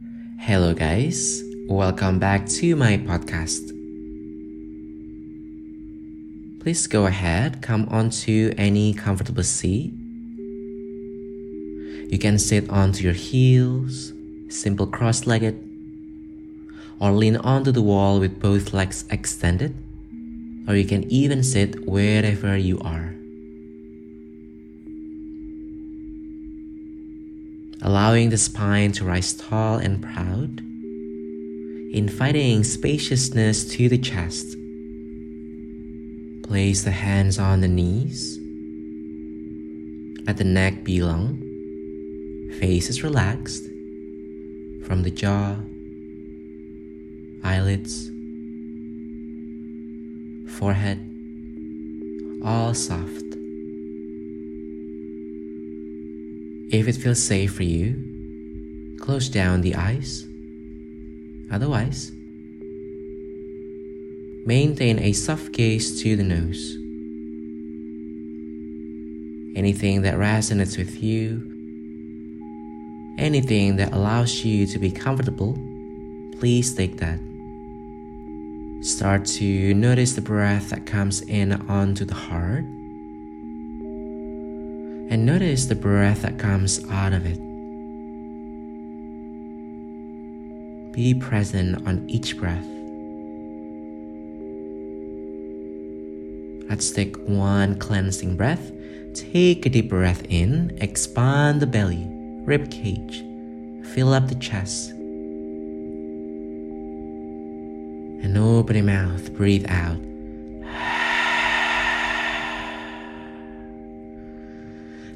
Hello, guys. Welcome back to my podcast. Please go ahead, come onto any comfortable seat. You can sit onto your heels, simple cross legged, or lean onto the wall with both legs extended, or you can even sit wherever you are. Allowing the spine to rise tall and proud, inviting spaciousness to the chest. Place the hands on the knees. Let the neck be long, face is relaxed from the jaw, eyelids, forehead, all soft. If it feels safe for you, close down the eyes. Otherwise, maintain a soft gaze to the nose. Anything that resonates with you, anything that allows you to be comfortable, please take that. Start to notice the breath that comes in onto the heart and notice the breath that comes out of it. Be present on each breath. Let's take one cleansing breath. Take a deep breath in, expand the belly, rib cage, fill up the chest. And open your mouth, breathe out.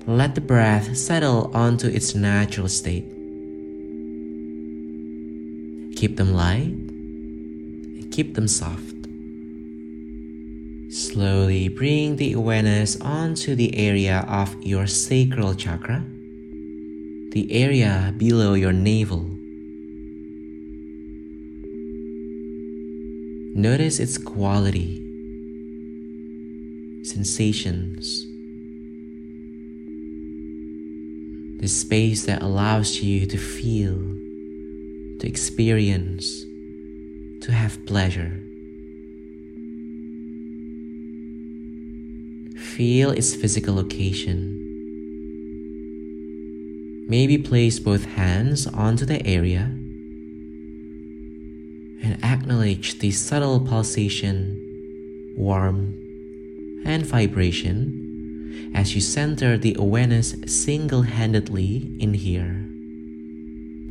Let the breath settle onto its natural state. Keep them light and keep them soft. Slowly bring the awareness onto the area of your sacral chakra, the area below your navel. Notice its quality, sensations, the space that allows you to feel, to experience, to have pleasure. Feel its physical location. Maybe place both hands onto the area and acknowledge the subtle pulsation, warmth, and vibration as you center the awareness single handedly in here.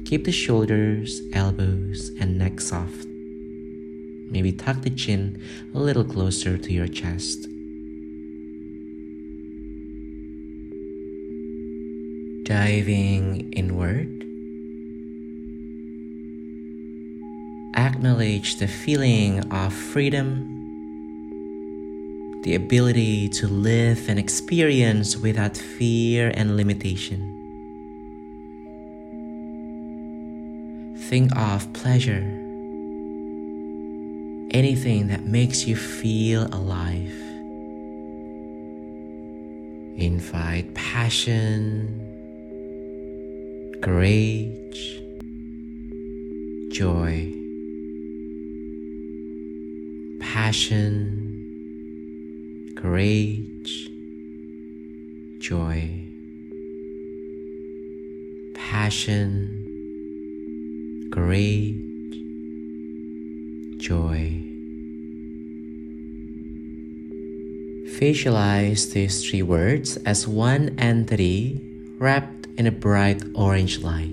Keep the shoulders, elbows, and neck soft. Maybe tuck the chin a little closer to your chest. Diving inward, acknowledge the feeling of freedom the ability to live and experience without fear and limitation. Think of pleasure, anything that makes you feel alive. Invite passion, courage, joy, passion courage, joy, passion, courage, joy. Visualize these three words as one entity wrapped in a bright orange light.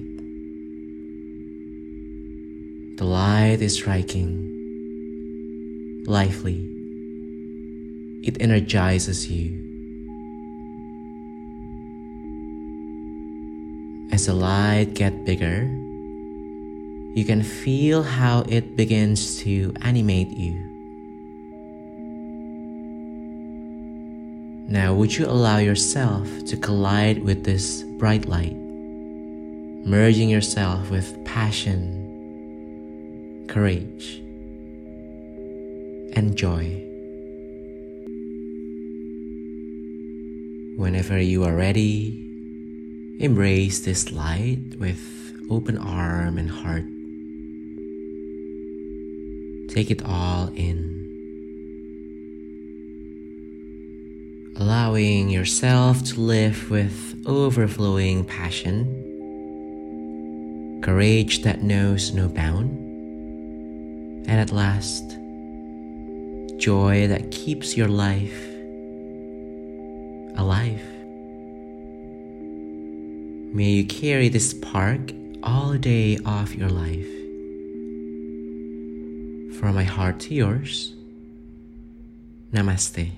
The light is striking, lively it energizes you. As the light gets bigger, you can feel how it begins to animate you. Now, would you allow yourself to collide with this bright light, merging yourself with passion, courage, and joy? Whenever you are ready, embrace this light with open arm and heart. Take it all in. Allowing yourself to live with overflowing passion, courage that knows no bound, and at last, joy that keeps your life May you carry this spark all day of your life. From my heart to yours, Namaste.